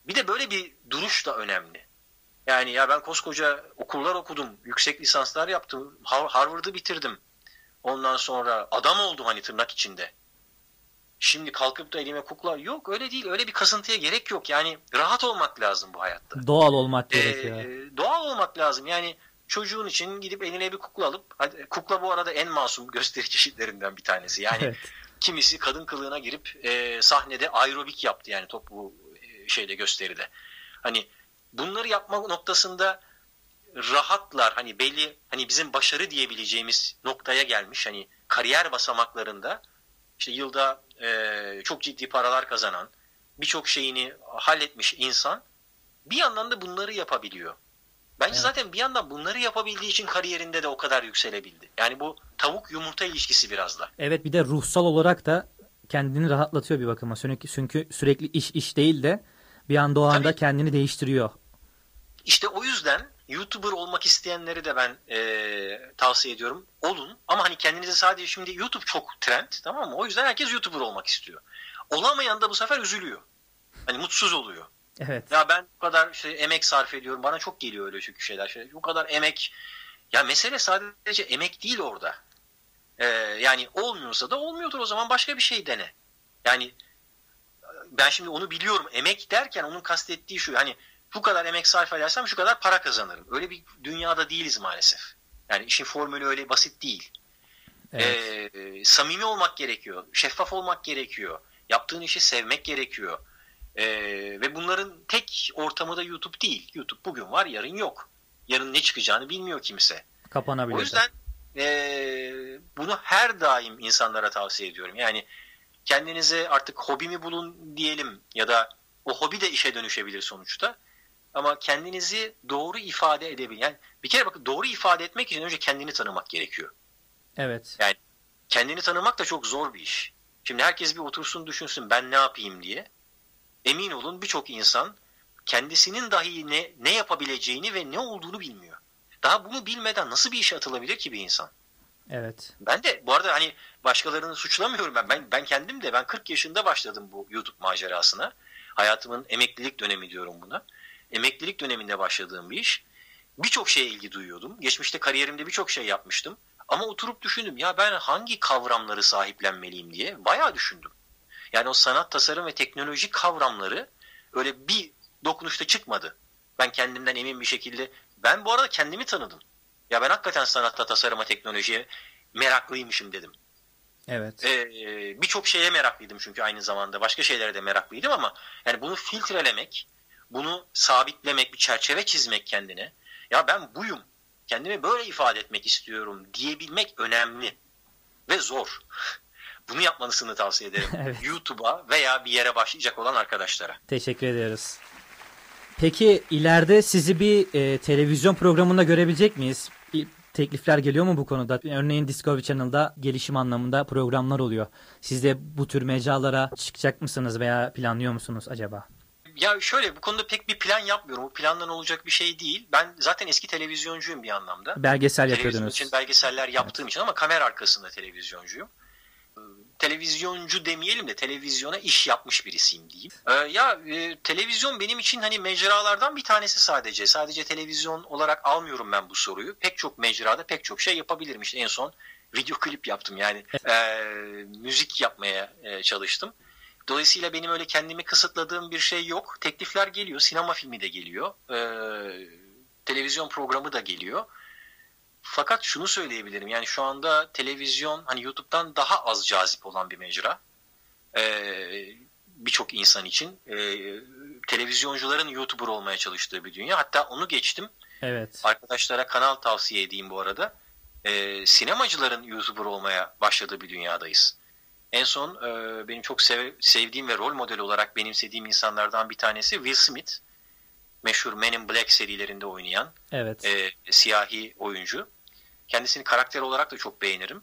B: bir de böyle bir duruş da önemli. Yani ya ben koskoca okullar okudum, yüksek lisanslar yaptım, Harvard'ı bitirdim. Ondan sonra adam oldum hani tırnak içinde. şimdi kalkıp da elime kukla yok öyle değil öyle bir kasıntıya gerek yok yani rahat olmak lazım bu hayatta.
A: Doğal olmak gerekiyor.
B: Ee, doğal olmak lazım yani çocuğun için gidip eline bir kukla alıp hadi, kukla bu arada en masum gösteri çeşitlerinden bir tanesi yani
A: Evet.
B: kimisi kadın kılığına girip e, sahnede aerobik yaptı yani toplu e, şeyde gösteride. Hani bunları yapma noktasında rahatlar hani belli hani bizim başarı diyebileceğimiz noktaya gelmiş hani kariyer basamaklarında işte yılda e, çok ciddi paralar kazanan birçok şeyini halletmiş insan bir yandan da bunları yapabiliyor. Bence
A: Evet.
B: zaten bir yandan bunları yapabildiği için kariyerinde de o kadar yükselebildi. Yani bu tavuk yumurta ilişkisi biraz da.
A: Evet bir de ruhsal olarak da kendini rahatlatıyor bir bakıma. Çünkü, çünkü sürekli iş iş değil de bir anda o anda
B: Tabii.
A: kendini değiştiriyor.
B: İşte o yüzden YouTuber olmak isteyenleri de ben e, tavsiye ediyorum. Olun ama hani kendinize sadece şimdi YouTube çok trend tamam mı? O yüzden herkes YouTuber olmak istiyor. Olamayan da bu sefer üzülüyor. Hani mutsuz oluyor.
A: Evet.
B: Ya ben bu kadar işte emek sarf ediyorum. Bana çok geliyor öyle çünkü şeyler. Şey, bu kadar emek. Ya mesele sadece emek değil orada. Ee, yani olmuyorsa da olmuyordur o zaman başka bir şey dene. Yani ben şimdi onu biliyorum. Emek derken onun kastettiği şu. Hani bu kadar emek sarf edersem şu kadar para kazanırım. Öyle bir dünyada değiliz maalesef. Yani işin formülü öyle basit değil.
A: Evet.
B: Ee, samimi olmak gerekiyor. Şeffaf olmak gerekiyor. Yaptığın işi sevmek gerekiyor. Ee, ve bunların tek ortamı da YouTube değil. YouTube bugün var yarın yok. Yarın ne çıkacağını bilmiyor kimse.
A: Kapanabilir.
B: O yüzden ee, bunu her daim insanlara tavsiye ediyorum. Yani kendinize artık hobimi bulun diyelim ya da o hobi de işe dönüşebilir sonuçta. Ama kendinizi doğru ifade edebilin. Yani bir kere bakın doğru ifade etmek için önce kendini tanımak gerekiyor.
A: Evet.
B: Yani kendini tanımak da çok zor bir iş. Şimdi herkes bir otursun düşünsün ben ne yapayım diye. Emin olun birçok insan kendisinin dahi ne, ne yapabileceğini ve ne olduğunu bilmiyor. Daha bunu bilmeden nasıl bir işe atılabilir ki bir insan?
A: Evet.
B: Ben de bu arada hani başkalarını suçlamıyorum ben. Ben, ben kendim de ben 40 yaşında başladım bu YouTube macerasına. Hayatımın emeklilik dönemi diyorum buna. Emeklilik döneminde başladığım bir iş. Birçok şeye ilgi duyuyordum. Geçmişte kariyerimde birçok şey yapmıştım. Ama oturup düşündüm ya ben hangi kavramları sahiplenmeliyim diye bayağı düşündüm. Yani o sanat, tasarım ve teknoloji kavramları öyle bir dokunuşta çıkmadı. Ben kendimden emin bir şekilde ben bu arada kendimi tanıdım. Ya ben hakikaten sanatta, tasarıma, teknolojiye meraklıymışım dedim.
A: Evet.
B: Ee, Birçok şeye meraklıydım çünkü aynı zamanda. Başka şeylere de meraklıydım ama yani bunu filtrelemek, bunu sabitlemek, bir çerçeve çizmek kendine. Ya ben buyum, kendimi böyle ifade etmek istiyorum diyebilmek önemli ve zor. Bunu yapmanızını tavsiye ederim.
A: Evet.
B: YouTube'a veya bir yere başlayacak olan arkadaşlara.
A: Teşekkür ediyoruz. Peki ileride sizi bir e, televizyon programında görebilecek miyiz? Bir Teklifler geliyor mu bu konuda? Örneğin Discovery Channel'da gelişim anlamında programlar oluyor. Siz de bu tür mecralara çıkacak mısınız veya planlıyor musunuz acaba?
B: Ya şöyle bu konuda pek bir plan yapmıyorum. Bu plandan olacak bir şey değil. Ben zaten eski televizyoncuyum bir anlamda.
A: Belgesel
B: Televizyon
A: yapıyordunuz.
B: için belgeseller yaptığım için ama kamera arkasında televizyoncuyum. Televizyoncu demeyelim de televizyona iş yapmış birisiyim diyeyim. Ee, ya e, televizyon benim için hani mecralardan bir tanesi sadece. Sadece televizyon olarak almıyorum ben bu soruyu. Pek çok mecrada pek çok şey yapabilirim. İşte en son video klip yaptım yani e, müzik yapmaya e, çalıştım. Dolayısıyla benim öyle kendimi kısıtladığım bir şey yok. Teklifler geliyor, sinema filmi de geliyor, ee, televizyon programı da geliyor. Fakat şunu söyleyebilirim yani şu anda televizyon hani YouTube'dan daha az cazip olan bir mecra. Ee, Birçok insan için ee, televizyoncuların YouTuber olmaya çalıştığı bir dünya. Hatta onu geçtim.
A: Evet.
B: Arkadaşlara kanal tavsiye edeyim bu arada. Ee, sinemacıların YouTuber olmaya başladığı bir dünyadayız. En son e, benim çok sev- sevdiğim ve rol modeli olarak benimsediğim insanlardan bir tanesi Will Smith. Meşhur Men in Black serilerinde oynayan
A: Evet.
B: e, siyahi oyuncu. Kendisini karakter olarak da çok beğenirim.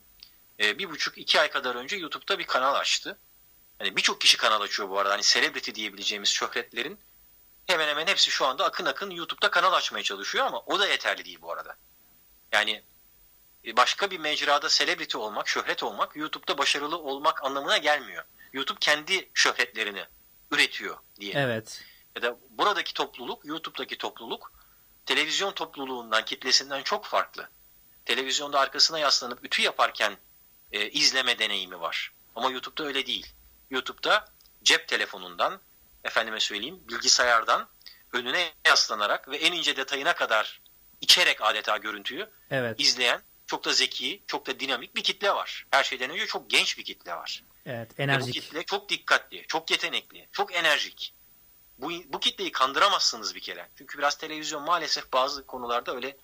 B: E, bir buçuk iki ay kadar önce YouTube'da bir kanal açtı. Hani birçok kişi kanal açıyor bu arada. Hani celebrity diyebileceğimiz şöhretlerin hemen hemen hepsi şu anda akın akın YouTube'da kanal açmaya çalışıyor ama o da yeterli değil bu arada. Yani e, başka bir mecrada celebrity olmak, şöhret olmak YouTube'da başarılı olmak anlamına gelmiyor. YouTube kendi şöhretlerini üretiyor diye.
A: Evet.
B: Ya da buradaki topluluk, YouTube'daki topluluk televizyon topluluğundan, kitlesinden çok farklı. Televizyonda arkasına yaslanıp ütü yaparken e, izleme deneyimi var. Ama YouTube'da öyle değil. YouTube'da cep telefonundan, efendime söyleyeyim bilgisayardan önüne yaslanarak ve en ince detayına kadar içerek adeta görüntüyü
A: evet.
B: izleyen çok da zeki, çok da dinamik bir kitle var. Her şeyden önce çok genç bir kitle var.
A: Evet, enerjik.
B: Ve bu kitle çok dikkatli, çok yetenekli, çok enerjik. Bu, bu kitleyi kandıramazsınız bir kere. Çünkü biraz televizyon maalesef bazı konularda öyle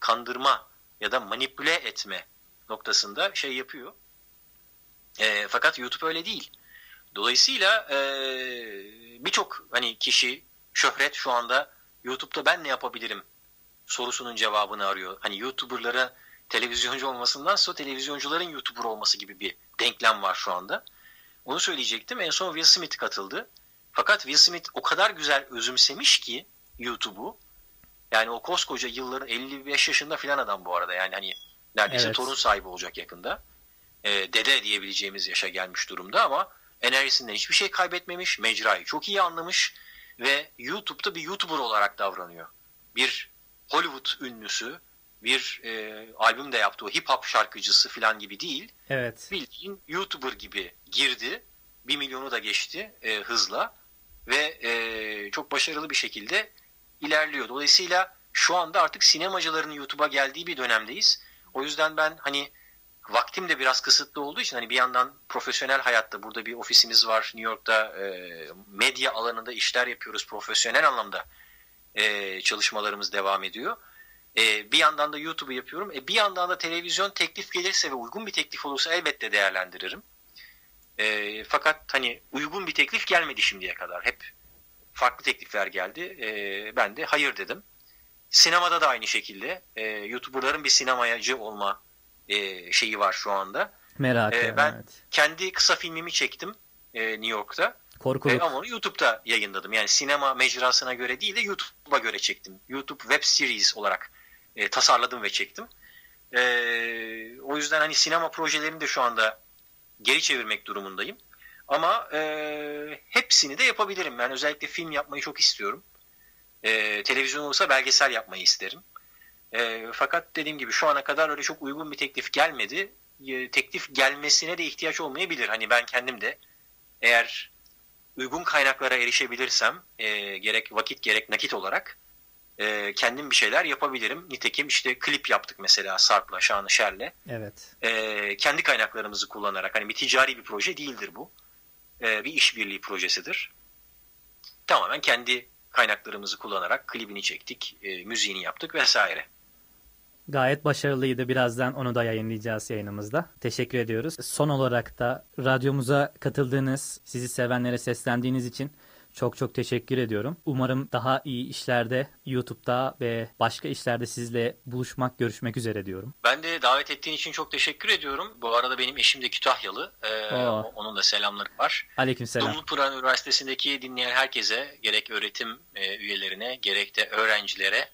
B: kandırma ya da manipüle etme noktasında şey yapıyor. E, fakat YouTube öyle değil. Dolayısıyla e, birçok hani kişi şöhret şu anda YouTube'da ben ne yapabilirim sorusunun cevabını arıyor. Hani YouTuber'lara televizyoncu olmasından sonra televizyoncuların YouTuber olması gibi bir denklem var şu anda. Onu söyleyecektim. En son Will Smith katıldı. Fakat Will Smith o kadar güzel özümsemiş ki YouTube'u. Yani o koskoca yılların 55 yaşında filan adam bu arada. Yani hani neredeyse evet. torun sahibi olacak yakında. E, dede diyebileceğimiz yaşa gelmiş durumda ama enerjisinden hiçbir şey kaybetmemiş. Mecrayı çok iyi anlamış ve YouTube'da bir YouTuber olarak davranıyor. Bir Hollywood ünlüsü, bir e, albüm de yaptığı hip hop şarkıcısı falan gibi değil.
A: Evet.
B: Bildiğin YouTuber gibi girdi. Bir milyonu da geçti e, hızla ve e, çok başarılı bir şekilde ilerliyor. Dolayısıyla şu anda artık sinemacıların YouTube'a geldiği bir dönemdeyiz. O yüzden ben hani vaktim de biraz kısıtlı olduğu için hani bir yandan profesyonel hayatta burada bir ofisimiz var New York'ta e, medya alanında işler yapıyoruz profesyonel anlamda e, çalışmalarımız devam ediyor. E, bir yandan da YouTube'u yapıyorum. E, bir yandan da televizyon teklif gelirse ve uygun bir teklif olursa elbette değerlendiririm. E, fakat hani uygun bir teklif gelmedi şimdiye kadar. Hep farklı teklifler geldi. E, ben de hayır dedim. Sinemada da aynı şekilde. E, YouTuber'ların bir sinemayacı olma e, şeyi var şu anda.
A: Merak e,
B: Ben
A: evet.
B: kendi kısa filmimi çektim e, New York'ta.
A: Korkuluk.
B: E, ama onu YouTube'da yayınladım. Yani sinema mecrasına göre değil de YouTube'a göre çektim. YouTube Web Series olarak e, tasarladım ve çektim. E, o yüzden hani sinema projelerini de şu anda geri çevirmek durumundayım. Ama e, yapabilirim. Ben özellikle film yapmayı çok istiyorum. E, televizyon olursa belgesel yapmayı isterim. E, fakat dediğim gibi şu ana kadar öyle çok uygun bir teklif gelmedi. E, teklif gelmesine de ihtiyaç olmayabilir. Hani ben kendim de eğer uygun kaynaklara erişebilirsem e, gerek vakit gerek nakit olarak e, kendim bir şeyler yapabilirim. Nitekim işte klip yaptık mesela Sarp'la, Şanışer'le.
A: Evet.
B: E, kendi kaynaklarımızı kullanarak hani bir ticari bir proje değildir bu. E, bir işbirliği projesidir. Tamamen kendi kaynaklarımızı kullanarak klibini çektik, e, müziğini yaptık vesaire.
A: Gayet başarılıydı. Birazdan onu da yayınlayacağız yayınımızda. Teşekkür ediyoruz. Son olarak da radyomuza katıldığınız, sizi sevenlere seslendiğiniz için çok çok teşekkür ediyorum. Umarım daha iyi işlerde YouTube'da ve başka işlerde sizle buluşmak, görüşmek üzere diyorum.
B: Ben de davet ettiğin için çok teşekkür ediyorum. Bu arada benim eşim de Kütahyalı. Ee, onun da selamları var.
A: Aleykümselam.
B: Dumlupınar Üniversitesi'ndeki dinleyen herkese, gerek öğretim e, üyelerine, gerek de öğrencilere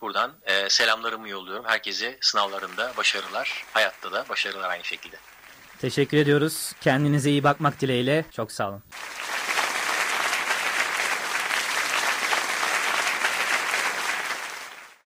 B: buradan e, selamlarımı yolluyorum. Herkese sınavlarında başarılar, hayatta da başarılar aynı şekilde.
A: Teşekkür ediyoruz. Kendinize iyi bakmak dileğiyle. Çok sağ olun.